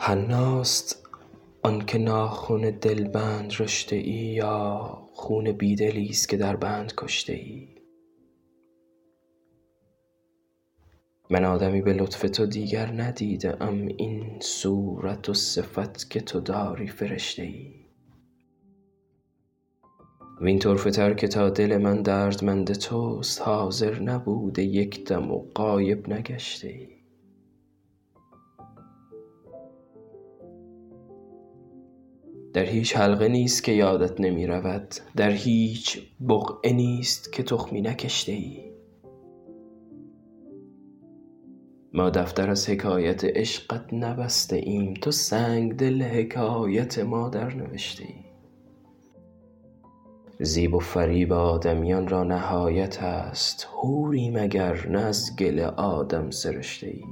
حناست آنکه ناخن دلبند رشته ای یا خون بیدلی است که در بند کشته ای من آدمی به لطف تو دیگر ندیده ام این صورت و صفت که تو داری فرشته ای وین طرفه تر که تا دل من دردمند توست حاضر نبوده یک دم و غایب نگشته ای در هیچ حلقه نیست که یادت نمی رود. در هیچ بقعه نیست که تخمی نکشته ای ما دفتر از حکایت عشقت نبسته ایم. تو سنگدل حکایت ما در نوشته ای زیب و فریب آدمیان را نهایت است. حوریم اگر نه از گل آدم سرشته ای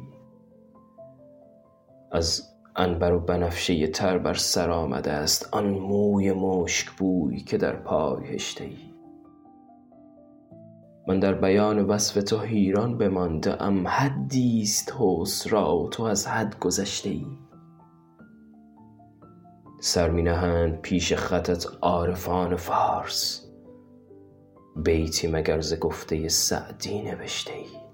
از عنبر و بنفشه تر بر سر آمده است آن موی مشک بوی که در پای هشته ای. من در بیان وصف تو حیران بمانده ام حدی است را و تو از حد گذشته ای. سر می نهند پیش خطت عارفان فارس بیتی مگر ز گفته سعدی نوشته ای.